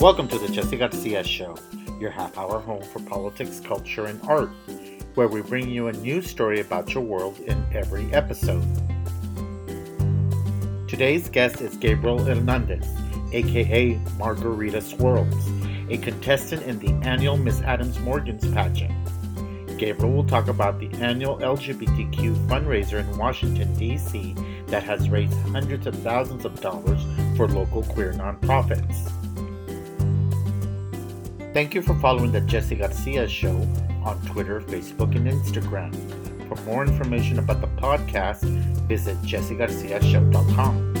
Welcome to the Jesse Garcia Show, your half hour home for politics, culture, and art, where we bring you a new story about your world in every episode. Today's guest is Gabriel Hernandez, aka Margo Rita Swirlz, a contestant in the annual Miss Adams Morgan's pageant. Gabriel will talk about the annual LGBTQ fundraiser in Washington, D.C., that has raised hundreds of thousands of dollars for local queer nonprofits. Thank you for following the Jesse Garcia Show on Twitter, Facebook, and Instagram. For more information about the podcast, visit jessegarciashow.com.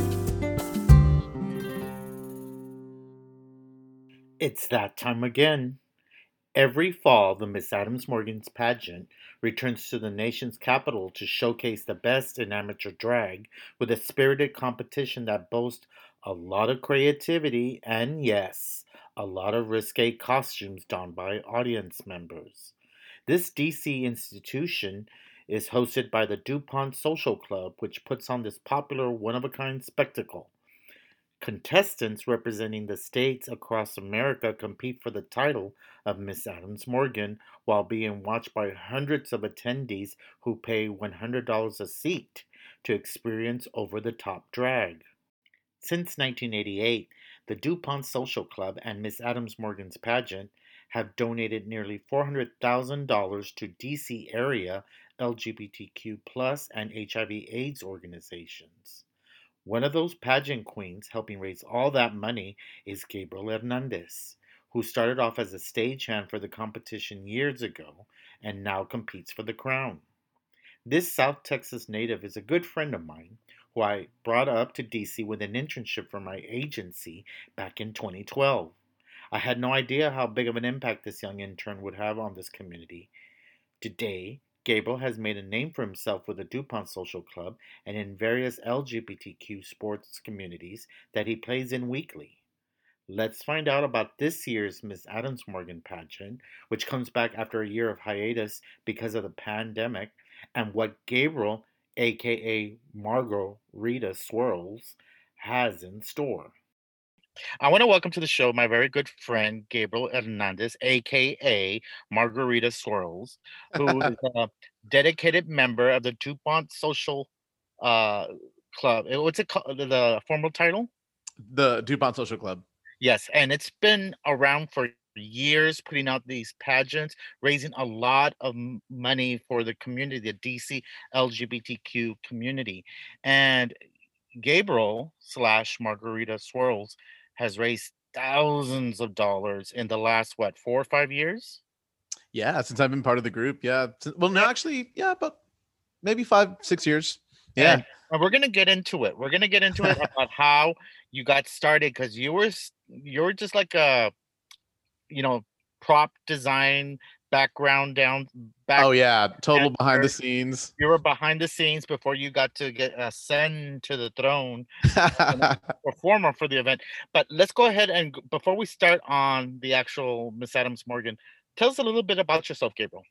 It's that time again. Every fall, the Miss Adams Morgan's pageant returns to the nation's capital to showcase the best in amateur drag with a spirited competition that boasts a lot of creativity and, yes, a lot of risque costumes donned by audience members. This DC institution is hosted by the DuPont Social Club, which puts on this popular one of a kind spectacle. Contestants representing the states across America compete for the title of Miss Adams Morgan while being watched by hundreds of attendees who pay $100 a seat to experience over the top drag. Since 1988, the DuPont Social Club and Miss Adams Morgan's pageant have donated nearly $400,000 to DC area LGBTQ and HIV AIDS organizations. One of those pageant queens helping raise all that money is Gabriel Hernandez, who started off as a stagehand for the competition years ago and now competes for the crown. This South Texas native is a good friend of mine who I brought up to DC with an internship for my agency back in 2012. I had no idea how big of an impact this young intern would have on this community. Today, Gabriel has made a name for himself with the DuPont Social Club and in various LGBTQ sports communities that he plays in weekly. Let's find out about this year's Miss Adams Morgan pageant, which comes back after a year of hiatus because of the pandemic, and what Gabriel aka Margo Rita Swirlz, has in store. I want to welcome to the show my very good friend Gabriel Hernandez, aka Margo Rita Swirlz, who is a dedicated member of the DuPont Social uh, Club. Eh, what's it called? The formal title? The DuPont Social Club. Yes, and it's been around for years putting out these pageants, raising a lot of money for the community, the DC LGBTQ community. And Gabriel slash Margo Rita Swirlz has raised thousands of dollars in the last what four or five years. Yeah, since I've been part of the group. Yeah. Well, no, actually, yeah, but maybe five, six years. Yeah. And, and we're gonna get into it. We're gonna get into it about how you got started because you were you were just like a you know prop design background down back oh yeah total behind the scenes. you were behind the scenes before you got to get ascend to the throne performer for the event. But let's go ahead and before we start on the actual miss adams morgan tell us a little bit about yourself gabriel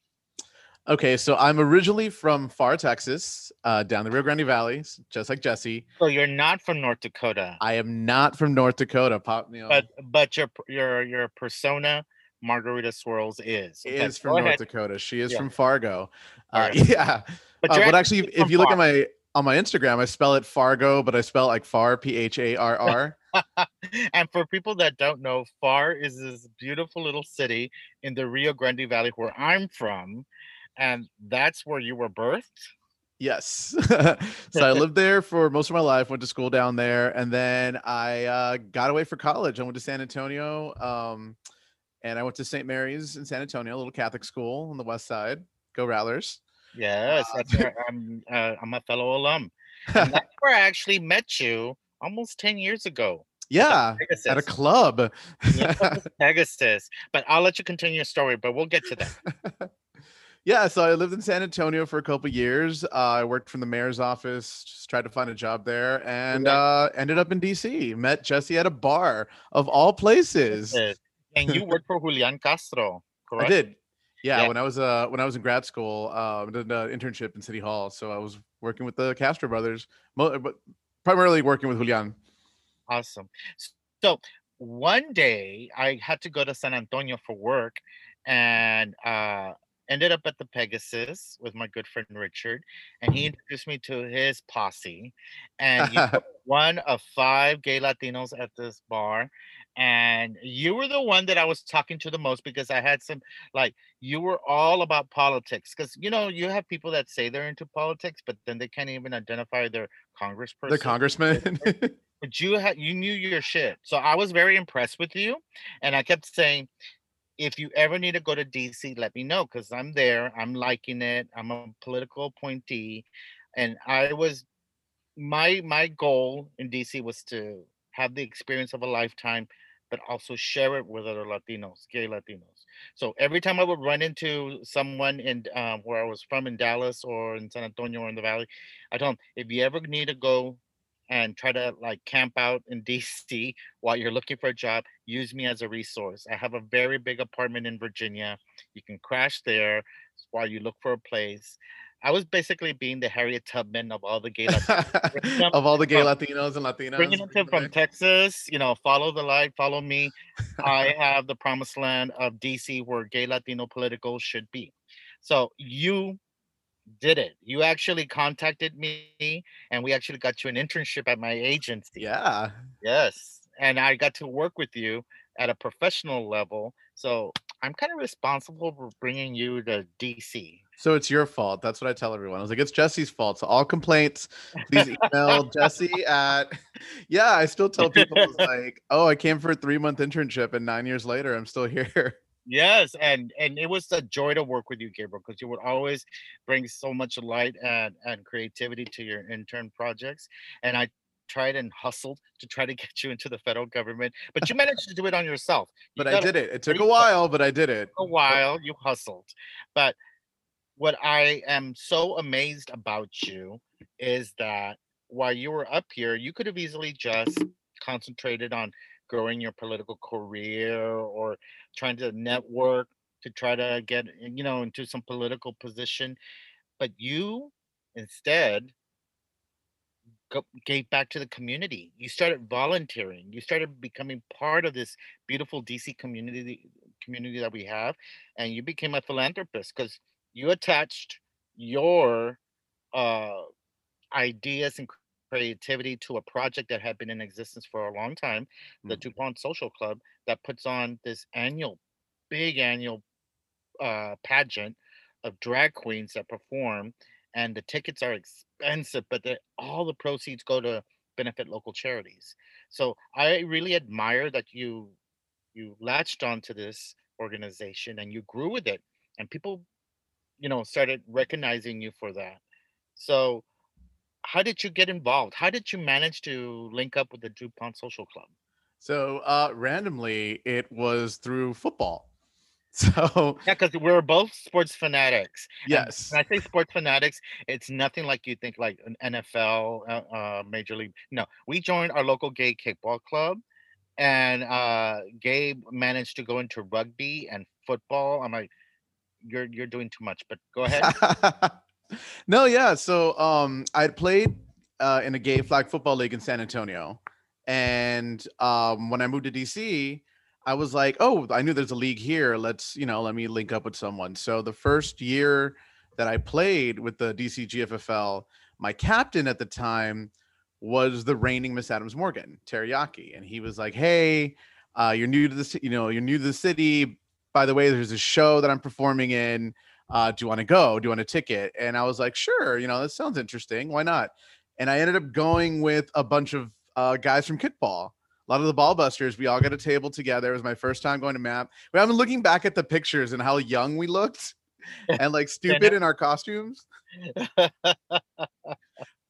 Okay, so I'm originally from Pharr Texas, uh, down the Rio Grande Valley, just like Jesse. So you're not from North Dakota. I am not from North Dakota, Pop. You know, but but your your your persona, Margo Rita Swirlz, is is from North ahead. Dakota. She is yeah. from Fargo. Uh, yeah, but, uh, but actually, if, you look at my on my Instagram, I spell it Fargo, but I spell it like Pharr, P H A R R. and for people that don't know, Pharr is this beautiful little city in the Rio Grande Valley where I'm from and that's where you were birthed? Yes. So i lived there for most of my life went to school down there and then i uh, got away for college. I went to san antonio um, and i went to st mary's in san antonio a little catholic school on the west side go rattlers yes uh, that's where I'm, uh, I'm a fellow alum and that's where i actually met you almost 10 years ago yeah at a club. Pegasus but i'll let you continue your story but we'll get to that yeah, so I lived in San Antonio for a couple years. Uh, I worked from the mayor's office, just tried to find a job there, and uh, ended up in DC. Met Jesse at a bar of all places. And you worked for Julian Castro, correct? I did. Yeah, yeah, when I was uh when I was in grad school, uh, I did an internship in City Hall, so I was working with the Castro brothers, but primarily working with Julian. Awesome. So one day I had to go to San Antonio for work and uh ended up at the Pegasus with my good friend Richard and he mm-hmm. introduced me to his posse and you were one of five gay Latinos at this bar and you were the one that I was talking to the most because I had some like you were all about politics because you know you have people that say they're into politics but then they can't even identify their The congressman. but you had you knew your shit. So I was very impressed with you. And I kept saying, if you ever need to go to DC, let me know because I'm there. I'm liking it. I'm a political appointee. And I was my my goal in DC was to have the experience of a lifetime, but also share it with other Latinos, gay Latinos. So every time I would run into someone in um, where I was from in Dallas or in San Antonio or in the Valley, I told them if you ever need to go and try to like camp out in DC while you're looking for a job, use me as a resource. I have a very big apartment in Virginia. You can crash there while you look for a place. I was basically being the Harriet Tubman of all the gay Latinos, bringing of all the gay Latinos and bringing Latinas. them bring to- them from. Texas. You know, follow the light, follow me. I have the promised land of DC where gay Latino political should be. So you did it. You actually contacted me and we actually got you an internship at my agency. Yeah. Yes. And I got to work with you at a professional level. So I'm kind of responsible for bringing you to DC. So it's your fault. That's what I tell everyone. I was like, it's Jesse's fault. So all complaints, please email Jesse at. Yeah, I still tell people like, oh, I came for a three month internship, and nine years later, I'm still here. Yes, and and it was a joy to work with you, Gabriel, because you would always bring so much light and and creativity to your intern projects. And I tried and hustled to try to get you into the federal government, but you managed to do it on yourself. You But I did it. It took a while, but I did it. a while, you hustled. But what I am so amazed about you is that while you were up here, you could have easily just concentrated on growing your political career or trying to network to try to get you know into some political position but you instead gave back to the community. You started volunteering. You started becoming part of this beautiful dc community community that we have and you became a philanthropist because you attached your uh ideas and creativity to a project that had been in existence for a long time, the Mhm. DuPont Social Club, that puts on this annual, big annual uh, pageant of drag queens that perform, and the tickets are expensive, but all the proceeds go to benefit local charities. So I really admire that you you latched onto this organization and you grew with it, and people, you know, started recognizing you for that. So how did you get involved? How did you manage to link up with the DuPont Social Club? So uh, randomly, it was through football. So Yeah, because we're both sports fanatics. And yes, when I say sports fanatics, it's nothing like you think like an NFL, uh, uh, Major League. No, we joined our local gay kickball club, and uh, Gabe managed to go into rugby and football. I'm like, you're you're doing too much, but go ahead. no, yeah. So um, I played uh, in a gay flag football league in San Antonio, and um, when I moved to DC, I was like, oh, I knew there's a league here. Let's you know, let me link up with someone. So the first year that I played with the DC GFFL, my captain at the time was the reigning Miss Adams Morgan, Teriyaki, and he was like, hey. Uh, you're new to this, you know, you're new to the city. By the way, there's a show that I'm performing in uh, do you want to go? Do you want a ticket? And I was like, sure, you know, that sounds interesting. Why not? And I ended up going with a bunch of uh, guys from kickball. A lot of the ball busters, we all got a table together. It was my first time going to map. But I'm looking back at the pictures and how young we looked and like stupid in our costumes.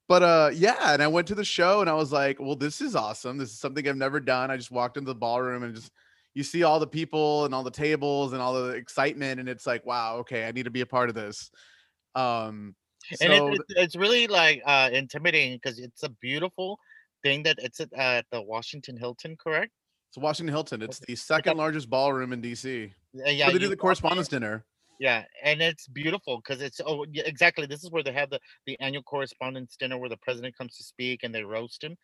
But uh yeah, and I went to the show and I was like, well, this is awesome. This is something I've never done. I just walked into the ballroom and just you see all the people and all the tables and all the excitement and it's like, wow, okay, I need to be a part of this. Um and it, it's really like uh, intimidating because it's a beautiful thing that it's at, at the Washington Hilton, correct? it's Washington Hilton. It's the second largest ballroom in DC. Yeah, yeah. Where they do the correspondence dinner. Yeah, and it's beautiful because it's oh yeah, exactly. This is where they have the the annual correspondence dinner where the president comes to speak and they roast him.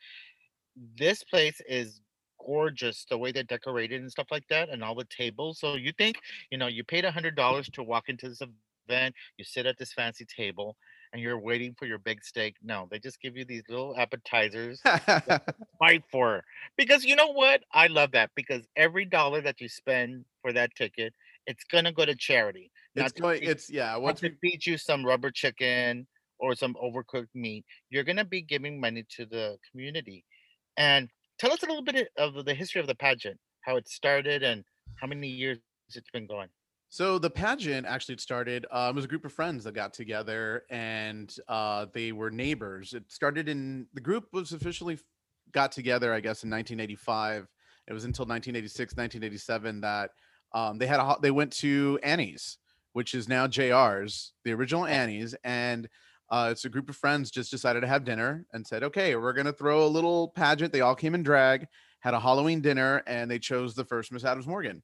This place is gorgeous the way they're decorated and stuff like that and all the tables. So you think, you know, you paid a hundred dollars to walk into this event, you sit at this fancy table and you're waiting for your big steak. No, they just give you these little appetizers. fight for. Because you know what? I love that because every dollar that you spend for that ticket, it's gonna go to charity. it's going feed, it's yeah, once to we feed you some rubber chicken or some overcooked meat. You're gonna be giving money to the community. And tell us a little bit of the history of the pageant, how it started and how many years it's been going. So the pageant actually started. Um, it was a group of friends that got together, and uh, they were neighbors. It started in the group was officially got together, I guess, in 1985. It was until 1986, 1987 that um, they had a they went to Annie's, which is now JR's, the original Annie's, and uh, it's a group of friends just decided to have dinner and said, okay, we're gonna throw a little pageant. They all came in drag, had a Halloween dinner, and they chose the first Miss Adams Morgan.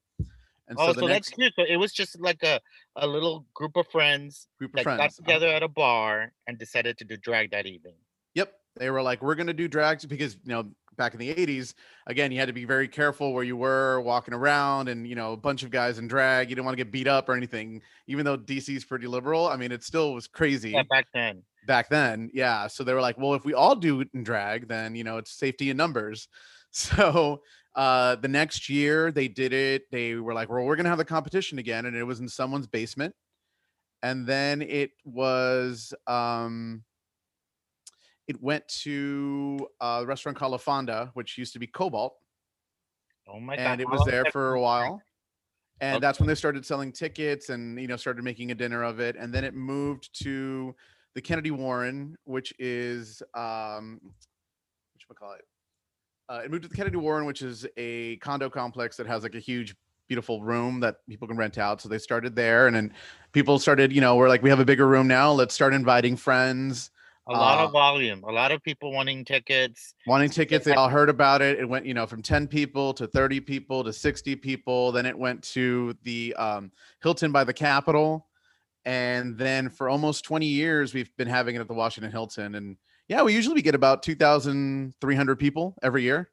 And Oh, so the so that's cute. So it was just like a, a little group of friends group of that got friends. uh, together at a bar and decided to do drag that evening. Yep. They were like, we're going to do drags because, you know, back in the 80s, again, you had to be very careful where you were walking around and, you know, a bunch of guys in drag. You didn't want to get beat up or anything, even though DC is pretty liberal. I mean, it still was crazy Yeah, back then. back then. Yeah. So they were like, well, if we all do it in drag, then, you know, it's safety in numbers. So uh the next year they did it. They were like, well, we're to have the competition again. And it was in someone's basement. And then it was, um, it went to uh, a restaurant called La Fonda, which used to be Cobalt, Oh my god. and it was there for a while. And Okay. that's when they started selling tickets and you know started making a dinner of it. And then it moved to the Kennedy Warren, which is um, what call it? Uh, it moved to the Kennedy Warren, which is a condo complex that has like a huge, beautiful room that people can rent out. So they started there, and then people started, you know, we're like, we have a bigger room now. Let's start inviting friends. A lot Uh, of volume, a lot of people wanting tickets. wanting tickets they all heard about it it went you know from 10 people to 30 people to 60 people then it went to the um, hilton by the capitol and then for almost 20 years we've been having it at the washington hilton and yeah we usually get about 2300 people every year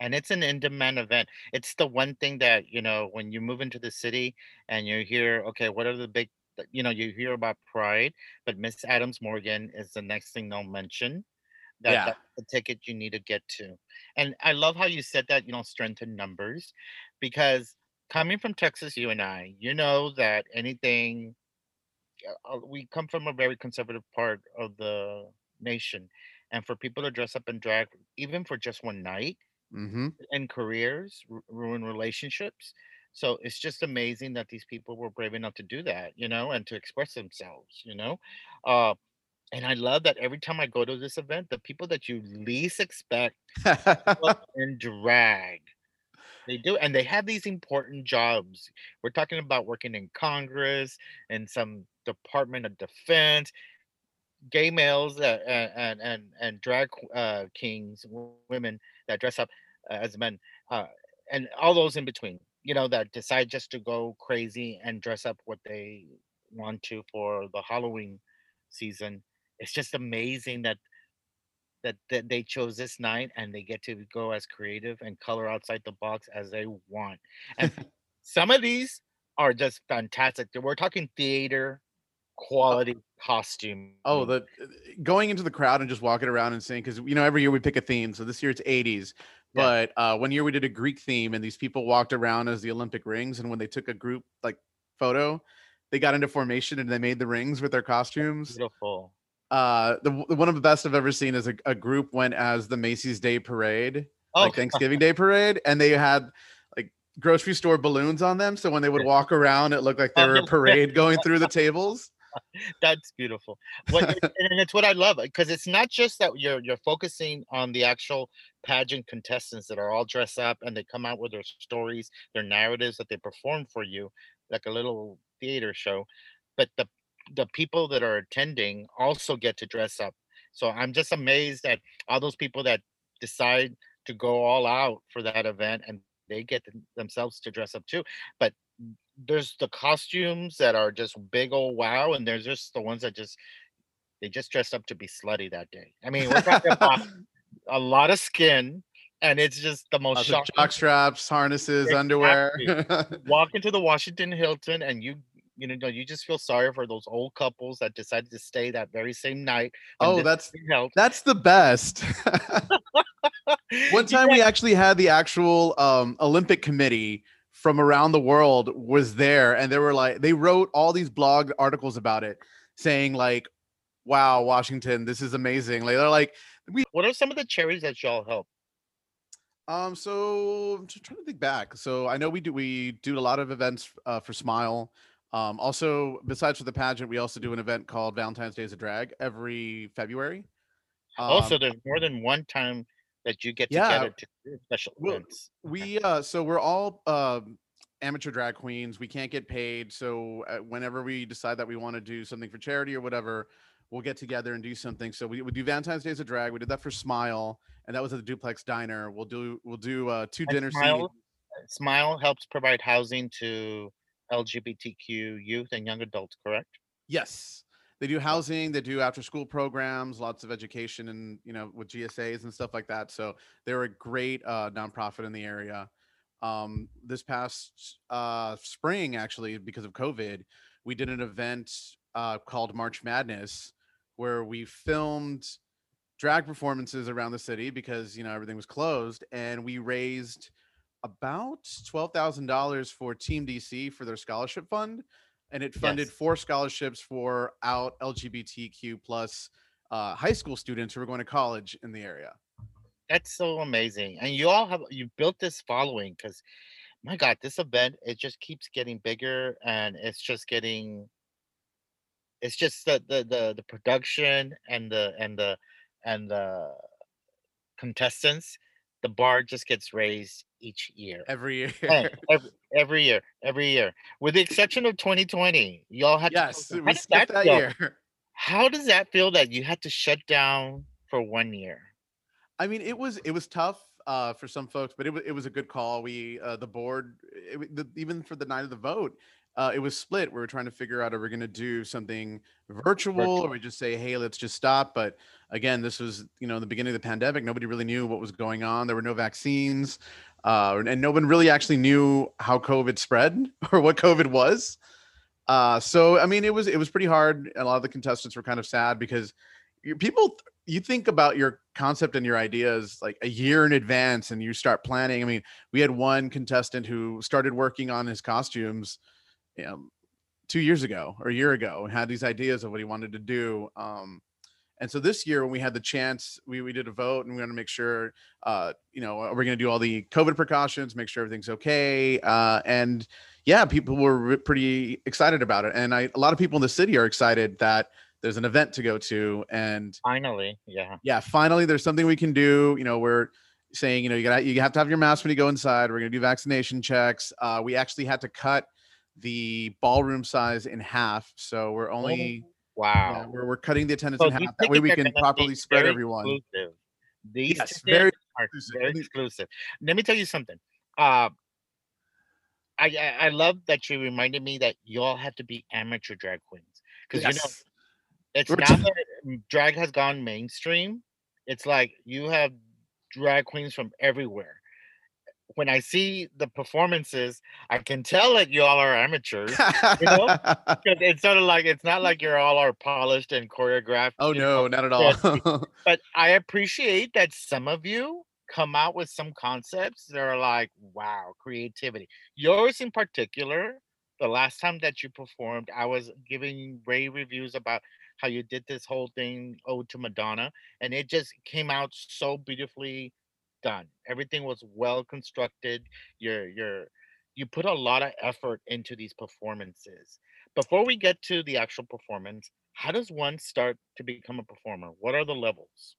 and it's an in-demand event. It's the one thing that you know when you move into the city and you hear, okay, what are the big, you know, you hear about Pride, but Miss Adams Morgan is the next thing they'll mention. That yeah that's the ticket you need to get to, and I love how you said that. You know, strengthen numbers, because coming from Texas, you and I, you know that anything uh, we come from a very conservative part of the nation, and for people to dress up in drag, even for just one night hmm and careers, ru- ruin relationships. So it's just amazing that these people were brave enough to do that, you know, and to express themselves, you know. Uh, and I love that every time I go to this event, the people that you least expect in drag. They do, and they have these important jobs. We're talking about working in Congress and some Department of Defense, gay males uh, and and and, and drag uh, kings, women that dress up uh, as men, uh, and all those in between. You know that decide just to go crazy and dress up what they want to for the Halloween season. It's just amazing that that, that they chose this night and they get to go as creative and color outside the box as they want. And some of these are just fantastic. We're talking theater uh quality costume. oh the eh, going into the crowd and just walking around and saying because you know every year we pick a theme so this year it's 80s Yeah. but uh one year we did a greek theme and these people walked around as the olympic rings and when they took a group like photo they got into formation and they made the rings with their costumes beautiful. uh the, one of the best i've ever seen is a, a group went as the macy's day parade Oh, like thanksgiving day parade and they had like grocery store balloons on them so when they would walk around it looked like there were a parade going through the tables that's beautiful. What and it's what I love because it's not just that you're you're focusing on the actual pageant contestants that are all dressed up and they come out with their stories, their narratives that they perform for you, like a little theater show, but the the people that are attending also get to dress up. So I'm just amazed at all those people that decide to go all out for that event and they get themselves to dress up too. But there's the costumes that are just big old wow, and there's just the ones that just they just dressed up to be slutty that day. I mean, we're talking about a lot of skin, and it's just the most Lots of shocking. jock straps, harnesses, underwear. Walk into the Washington Hilton, and you you know you just feel sorry for those old couples that decided to stay that very same night. oh, that's that's the best. One time we actually had the actual um, Olympic committee from around the world was there, and they were like, they wrote all these blog articles about it, saying like, "Wow, Washington, this is amazing." Like they're like, What are some of the charities that y'all help? um, so I'm just trying to think back. So I know we do we do a lot of events uh, for SMYAL. Um, also, besides for the pageant, we also do an event called Valentine's Day Days of Drag every February. also, Um, there's more than one time that you get Yeah, together to do special events. we uh so we're all um amateur drag queens we can't get paid so uh, whenever we decide that we want to do something for charity or whatever we'll get together and do something. So we, we do valentine's Day as a drag. We did that for SMYAL and that was at the duplex diner. We'll do we'll do uh two And dinner SMYAL, scenes. SMYAL helps provide housing to LGBTQ youth and young adults, correct? yes. They do housing they do after school programs lots of education and you know with gsas and stuff like that. So they're a great uh nonprofit in the area. Um this past uh spring actually because of covid we did an event uh called march madness where we filmed drag performances around the city because you know everything was closed and we raised about $12,000 for Team DC for their scholarship fund and it funded Yes. four scholarships for out LGBTQ plus uh, high school students who were going to college in the area. That's so amazing. And you all have you built this following because my God, this event it just keeps getting bigger and it's just getting it's just the the the, the production and the and the and the contestants, the bar just gets raised each year. Every year. Hey, every, every year, every year, with the exception of 2020, y'all had yes, to. we skipped that that year. How does that feel that you had to shut down for one year? I mean, it was it was tough uh, for some folks, but it was it was a good call. We uh, the board it, the, even for the night of the vote, uh, it was split. We were trying to figure out are we going to do something virtual, or we just say hey let's just stop. But again, this was you know the beginning of the pandemic. Nobody really knew what was going on. There were no vaccines, uh, and no one really actually knew how COVID spread or what COVID was. Uh, so I mean, it was it was pretty hard. A lot of the contestants were kind of sad because you, people you think about your concept and your ideas like a year in advance and you start planning. I mean, we had one contestant who started working on his costumes you know, two years ago or a year ago and had these ideas of what he wanted to do. Um, and so this year, when we had the chance, we, we did a vote and we want to make sure, uh, you know, we're going to do all the COVID precautions, make sure everything's okay. Uh, and yeah, people were pretty excited about it. And I, a lot of people in the city are excited that there's an event to go to. And Finally, yeah. yeah, finally there's something we can do. You know, we're saying, you know, you got you have to have your mask when you go inside. We're gonna do vaccination checks. Uh, we actually had to cut the ballroom size in half, so we're only yeah, Wow. we're, we're cutting the attendance So in half. That way we can properly spread very everyone. Exclusive. These Yes, very are exclusive. very exclusive. Let me tell you something. Uh, I, I I love that you reminded me that y'all have to be amateur drag queens because you know it's We're now that mm, drag has gone mainstream. It's like you have drag queens from everywhere. When I see the performances, I can tell that y'all are amateurs. You know, it's sort of like it's not like you're all are polished and choreographed. oh you know, no, not at all. but I appreciate that some of you come out with some concepts that are like, wow, creativity. Yours in particular, the last time that you performed, I was giving rave reviews about how you did this whole thing, Ode to Madonna, and it just came out so beautifully done. Everything was well constructed. You're you're you put a lot of effort into these performances. Before we get to the actual performance, how does one start to become a performer? What are the levels?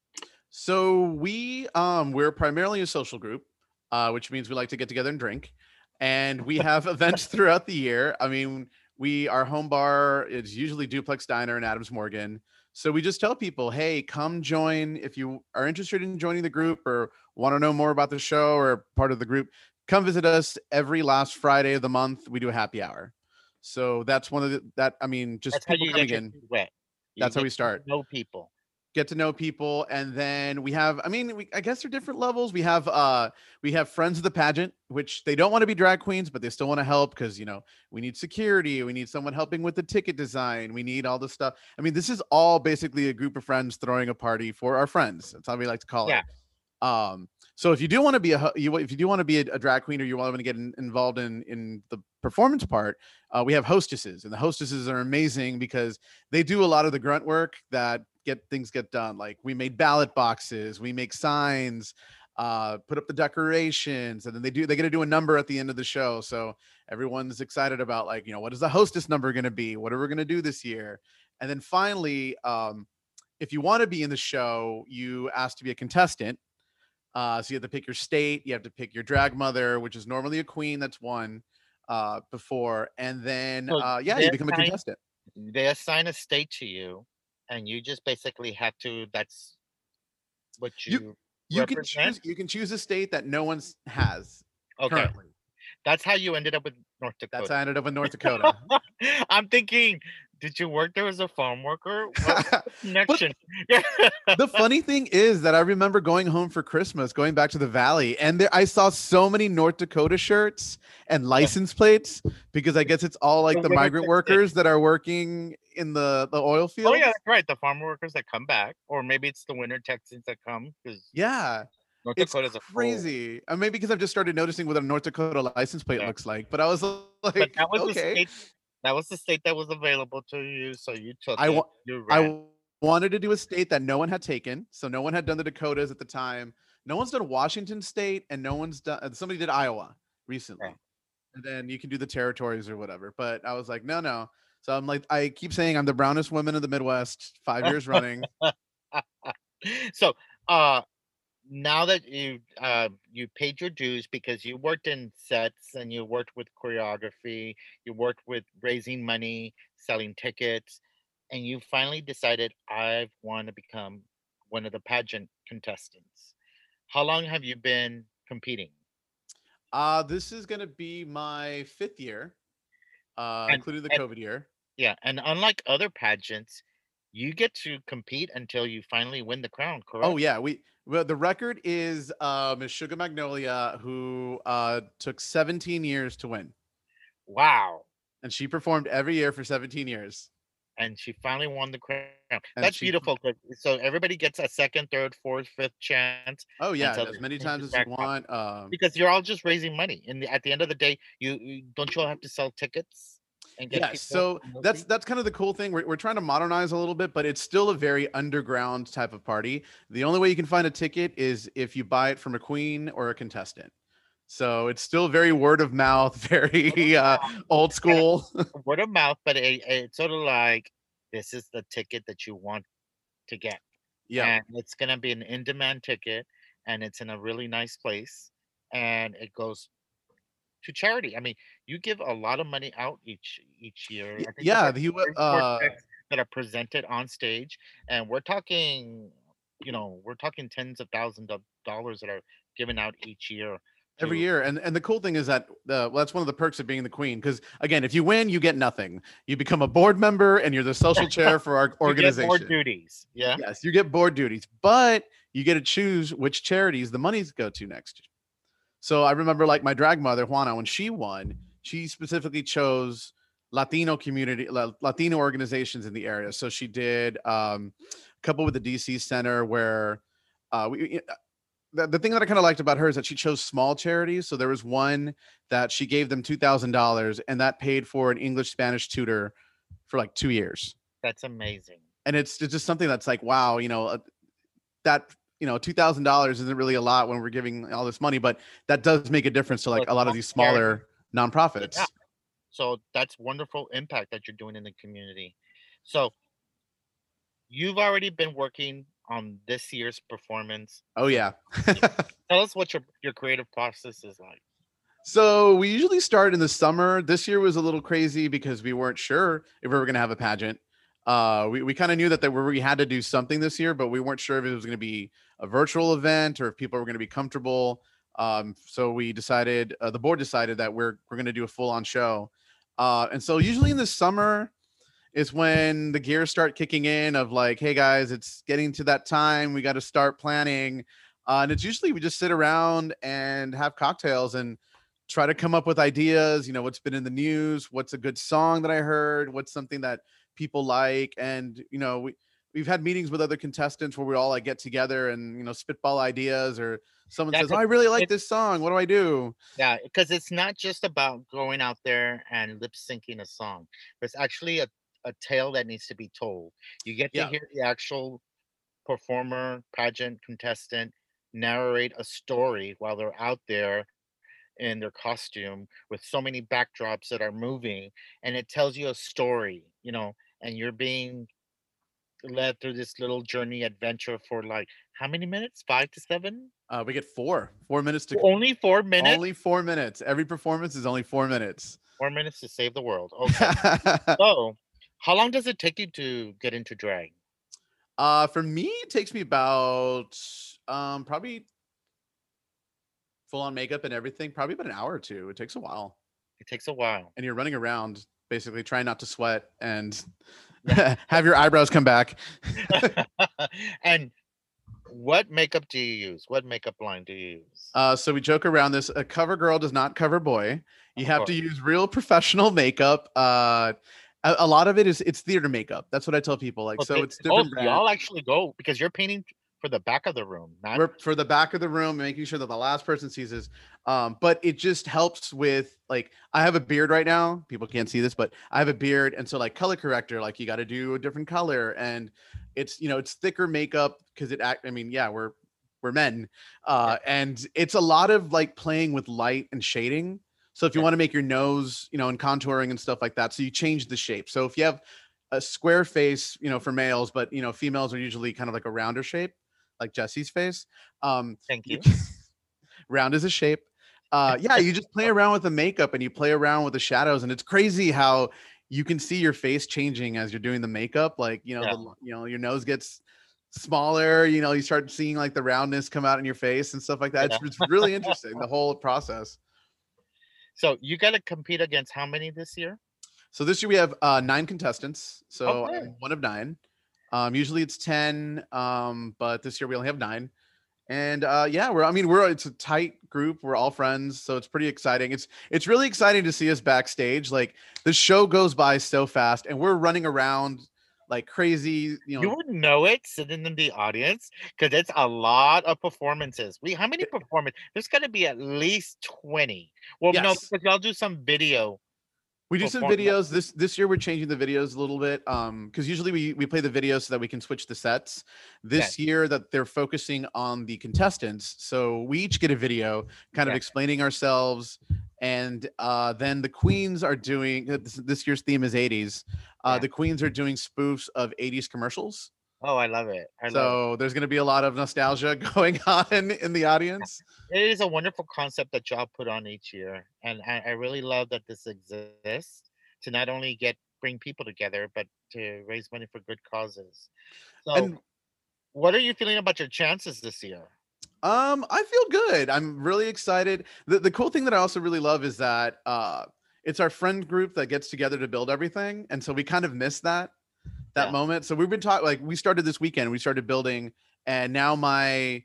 So we um we're primarily a social group, uh, which means we like to get together and drink, and we have events throughout the year. I mean, we our home bar is usually Duplex Diner in Adams Morgan. So we just tell people, hey, come join if you are interested in joining the group or want to know more about the show or part of the group. Come visit us every last Friday of the month. We do a happy hour. So that's one of the that I mean, just That's how people coming in. feet wet. You That's how we start. Know people. Get to know people and then we have i mean we, i guess they're different levels. We have uh we have friends of the pageant which they don't want to be drag queens but they still want to help because you know we need security we need someone helping with the ticket design we need all this stuff. I mean this is all basically a group of friends throwing a party for our friends. That's how we like to call Yeah. it um so if you do want to be a you if you do want to be a, a drag queen or you want to get in, involved in in the performance part uh, we have hostesses and the hostesses are amazing because they do a lot of the grunt work that get things get done like we made ballot boxes we make signs uh put up the decorations and then they do they get to do a number at the end of the show so everyone's excited about like you know what is the hostess number going to be? What are we going to do this year? And then finally um if you want to be in the show you ask to be a contestant uh so you have to pick your state you have to pick your drag mother which is normally a queen that's one uh before and then uh yeah you become a contestant. They assign a state to you, and you just basically have to. That's what you. You- you can choose you can choose a state that no one has okay, currently that's how you ended up with North Dakota. that's how i ended up in north dakota I'm thinking, did you work there as a farm worker? Connection? the funny thing is that I remember going home for Christmas, going back to the valley, and there I saw so many North Dakota shirts and license plates because I guess it's all like The the migrant workers that are working in the the oil field. oh yeah, that's right. The farm workers that come back, or maybe it's the winter Texans that come because yeah, North it's Dakota's a crazy. Uh, maybe because I've just started noticing what a North Dakota license plate Yeah. looks like. But I was like, But that was the okay, state. That was the state that was available to you, so you took I it. wa- I w- wanted to do a state that no one had taken. So no one had done the Dakotas at the time. No one's done Washington State, and no one's done. Somebody did Iowa recently, and then you can do the territories or whatever. But I was like, no, no. So I'm like, I keep saying I'm the brownest woman in the Midwest, five years running. so uh now that you uh you paid your dues because you worked in sets and you worked with choreography you worked with raising money selling tickets and you finally decided i want to become one of the pageant contestants. How long have you been competing? Uh, this is gonna be my fifth year, uh, And- including the and- COVID year. yeah and unlike other pageants you get to compete until you finally win the crown correct? Oh yeah, we well the record is uh Miss Sugar Magnolia who uh took 17 years to win. wow And she performed every year for 17 years. and she finally won the crown. And That's she- beautiful. So everybody gets a second, third, fourth, fifth chance Oh yeah, as many times as you want. Um, because you're all just raising money. And at the end of the day, you, you don't you all have to sell tickets yeah, so that's that's kind of the cool thing. We're, we're trying to modernize a little bit, but it's still a very underground type of party. The only way you can find a ticket is if you buy it from a queen or a contestant. So it's still very word of mouth, very uh, old school. word of mouth, but it, it's sort of like this is the ticket that you want to get. yeah, And it's gonna be an in-demand ticket, and it's in a really nice place, and it goes to charity. I mean, you give a lot of money out each each year. Y- I think yeah. there's The, like U- 34 uh, that are presented on stage, and we're talking, you know, we're talking tens of thousands of dollars that are given out each year. every year and and the cool thing is that the well, that's one of the perks of being the queen because again if you win you get nothing you become a board member and you're the social chair for our You get organization more duties. Yeah. yes you get board duties but you get to choose which charities the monies go to next so i remember like my drag mother juana when she won she specifically chose latino community latino organizations in the area so she did um a couple with the dc center where uh we the, the thing that I kind of liked about her is that she chose small charities. So there was one that she gave them two thousand dollars, and that paid for an English Spanish tutor for like two years. That's amazing. And it's, it's just something that's like, wow, you know, uh, that you know, two thousand dollars isn't really a lot when we're giving all this money, but that does make a difference to like a lot of these smaller nonprofits. Yeah. So that's wonderful impact that you're doing in the community. So you've already been working on this year's performance. Oh yeah. Tell us what your your creative process is like. So we usually start in the summer. This year was a little crazy because we weren't sure if we were going to have a pageant. Uh, we we kind of knew that were, we had to do something this year, but we weren't sure if it was going to be a virtual event or if people were going to be comfortable. Um, so we decided, uh, the board decided that we're we're going to do a full on show. Uh, and so usually in the summer, is when the gears start kicking in of like, hey guys, it's getting to that time. We got to start planning. Uh, and it's usually we just sit around and have cocktails and try to come up with ideas. You know, what's been in the news, what's a good song that I heard, what's something that people like. And, you know, we, we've had meetings with other contestants where we all like get together and, you know, spitball ideas or someone says, oh, I really like it- this song. What do I do? Yeah, because it's not just about going out there and lip syncing a song. There's actually a, a tale that needs to be told. You get to Yeah. hear the actual performer, pageant contestant narrate a story while they're out there in their costume with so many backdrops that are moving and it tells you a story, you know, and you're being led through this little journey adventure for like how many minutes? Five to seven? Uh, we get four, four minutes to Only four minutes? only four minutes. Every performance is only four minutes. Four minutes to save the world. Okay. So, how long does it take you to get into drag? uh, for me, it takes me about um probably full on makeup and everything, probably about an hour or two. It takes a while, It takes a while. and you're running around basically try not to sweat and have your eyebrows come back. and what makeup do you use? What makeup line do you use? Uh, so we joke around this. A cover girl does not cover boy. You Of have to use real professional makeup. Uh, a, a lot of it is it's theater makeup. That's what I tell people. Like, so Okay, it's different. so brands. y'all actually go because you're painting for the back of the room, not We're for the back of the room, making sure that the last person sees this. Um, but it just helps with like I have a beard right now. People can't see this, but I have a beard, and so like color corrector, like you got to do a different color, and it's you know it's thicker makeup because it act. I mean, yeah, we're we're men, uh, and it's a lot of like playing with light and shading. So if you Yeah. want to make your nose, you know, and contouring and stuff like that, so you change the shape. So if you have a square face, you know, for males, but you know, females are usually kind of like a rounder shape, like Jesse's face. Um, thank you. round is a shape. Uh, yeah, you just play around with the makeup and you play around with the shadows, and it's crazy how you can see your face changing as you're doing the makeup. Like you know, Yeah. the, you know, your nose gets smaller. You know, you start seeing like the roundness come out in your face and stuff like that. It's, it's really interesting the whole process. So you got to compete against how many this year? So this year we have uh, nine contestants. So Okay. I'm one of nine. Um, usually it's ten, um, but this year we only have nine. And uh, yeah, we're I mean we're it's a tight group. We're all friends, so it's pretty exciting. It's it's really exciting to see us backstage. Like the show goes by so fast, and we're running around like crazy. You know, You would know it sitting in the audience because it's a lot of performances. We how many performances? There's got to be at least twenty. Well, no, Yes. because y'all do some video. We do some videos. This this year we're changing the videos a little bit. Um, because usually we we play the videos so that we can switch the sets. This year that they're focusing on the contestants, so we each get a video kind of Yeah. explaining ourselves, and uh, then the queens are doing this, this year's theme is 80s. Uh, Yeah. The queens are doing spoofs of 80s commercials. Oh, I love it. I love So there's going to be a lot of nostalgia going on in the audience. it. It is a wonderful concept that y'all put on each year, and I, I really love that this exists to not only get bring people together, but to raise money for good causes. So, And what are you feeling about your chances this year? Um, I feel good. I'm really excited. The the cool thing that I also really love is that uh it's our friend group that gets together to build everything. And so we kind of miss that that Yeah. moment. So we've been talking like we started this weekend, we started building, and now my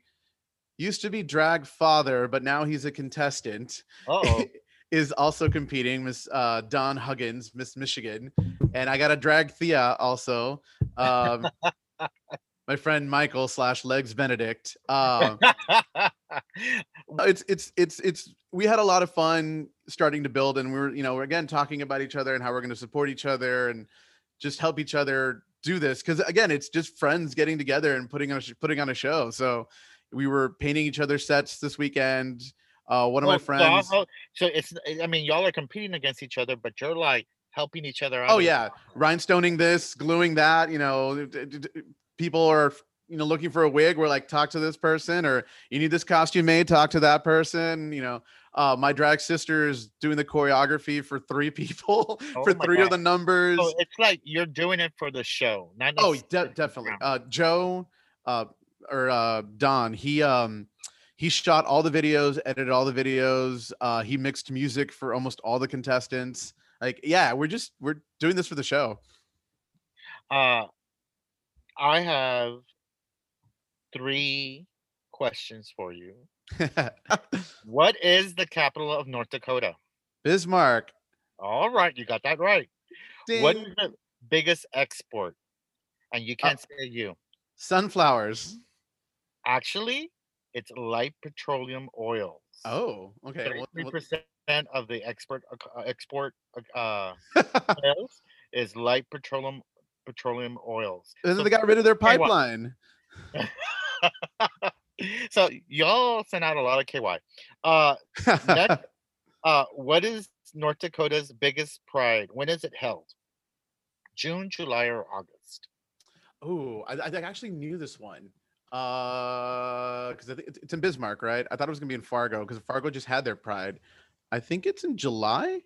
used to be drag father, but now he's a contestant. Oh, is also competing, Miss uh, Don Huggins, Miss Michigan, and I got a drag Thea also. Um, my friend Michael slash Legs Benedict. Um, it's it's it's it's we had a lot of fun starting to build and we're you know we're again talking about each other and how we're going to support each other and just help each other do this because again it's just friends getting together and putting on a, sh- putting on a show so we were painting each other's sets this weekend uh one of my Oh, so friends So it's I mean y'all are competing against each other, but you're like helping each other out. oh yeah rhinestoning this gluing that you know d- d- d- people are you know looking for a wig we're like talk to this person or you need this costume made talk to that person you know. Uh, my drag sister is doing the choreography for three people Oh for three of the numbers So it's like you're doing it for the show, not oh de- definitely. uh joe uh or uh don he um he shot all the videos edited all the videos uh he mixed music for almost all the contestants. Like yeah we're just we're doing this for the show. Uh, I have three questions for you. What is the capital of North Dakota? Bismarck. All right, you got that right. What Ding. is the biggest export? And you Uh, can't say you. Sunflowers. Actually, it's light petroleum oils. Oh, okay. What- what- percent of the export uh, export uh, sales is light petroleum petroleum oils. and then So they got rid of their pipeline. so y'all sent out a lot of KY. Uh, next, uh, what is North Dakota's biggest pride? When is it held? June, July, or August? oh, I, I actually knew this one. Uh, because I think it's, in Bismarck, right? I thought it was gonna be in Fargo because Fargo just had their Pride. I think it's in July.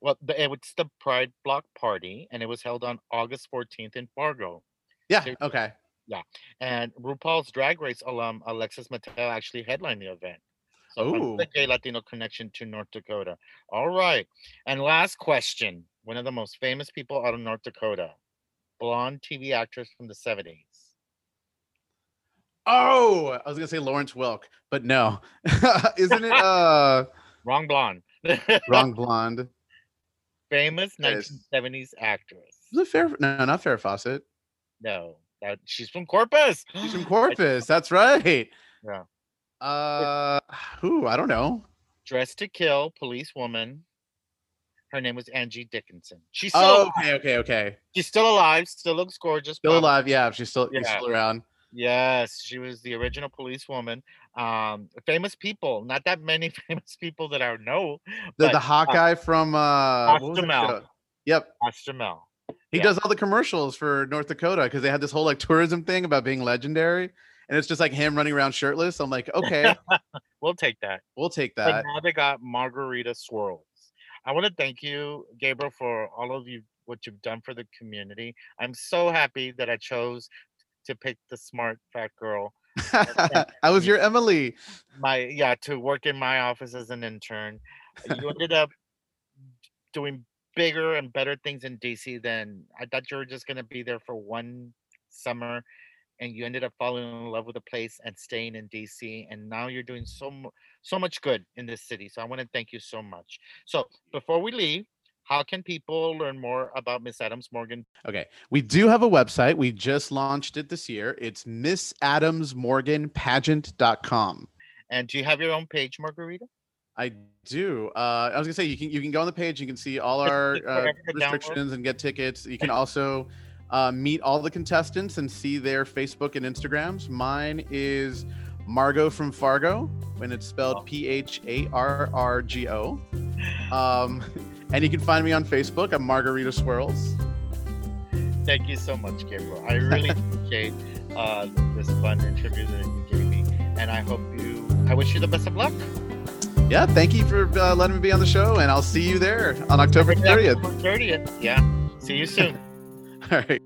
Well, it's the Pride Block Party, and it was held on August 14th in Fargo. Yeah. Okay. Yeah, and RuPaul's Drag Race alum Alexis Mateo actually headlined the event. So the gay Latino connection to North Dakota. All right. And last question. One of the most famous people out of North Dakota. Blonde TV actress from the 70s. Oh, I was gonna say Lawrence Welk, but no. Isn't it uh Wrong blonde. wrong blonde? famous 1970s actress. Is it fair? No, not Farrah Fawcett. No. That, she's from Corpus. She's from Corpus. That's right. Yeah. Uh, who? I don't know. Dressed to Kill, police woman. Her name was Angie Dickinson. She's still Oh, alive. okay, okay, okay. She's still alive. Still looks gorgeous. Still probably. alive? Yeah, she's still, she's Yeah. still around. Yes, she was the original policewoman. Um, famous people, not that many famous people that I know. The but, the Hawkeye from uh, was that show? Yep, Pastor Mel. He Yeah. does all the commercials for North Dakota because they had this whole like tourism thing about being legendary, and it's just like him running around shirtless. I'm like, okay, We'll take that. we'll take that. But now they got Margo Rita Swirlz. I want to thank you, Gabriel, for all of you what you've done for the community. I'm so happy that I chose to pick the smart fat girl. I was your Emily. My yeah, to work in my office as an intern. You ended up doing bigger and better things in DC than I thought you were just gonna be there for one summer and you ended up falling in love with the place and staying in DC and now you're doing so so much good in this city. So I want to thank you so much. So before we leave, how can people learn more about Miss Adams Morgan? Okay. We do have a website. We just launched it this year. It's Miss Adams Morgan missadamsmorganpageant.com. And do you have your own page, Margo Rita? I do. Uh, I was gonna say you can you can go on the page. You can see all our uh, restrictions and get tickets. You can also uh, meet all the contestants and see their Facebook and Instagrams. Mine is Margo from Pharrgo, when it's Oh. spelled P H A R R G O. Um, and you can find me on Facebook. I'm Margo Rita Swirlz. Thank you so much, Gabriel. I really appreciate uh, this fun interview that you gave me, and I hope you. I wish you the best of luck. Yeah, thank you for uh, letting me be on the show, and I'll see you there on October 30th. Thirtieth. Yeah. See you soon. All right.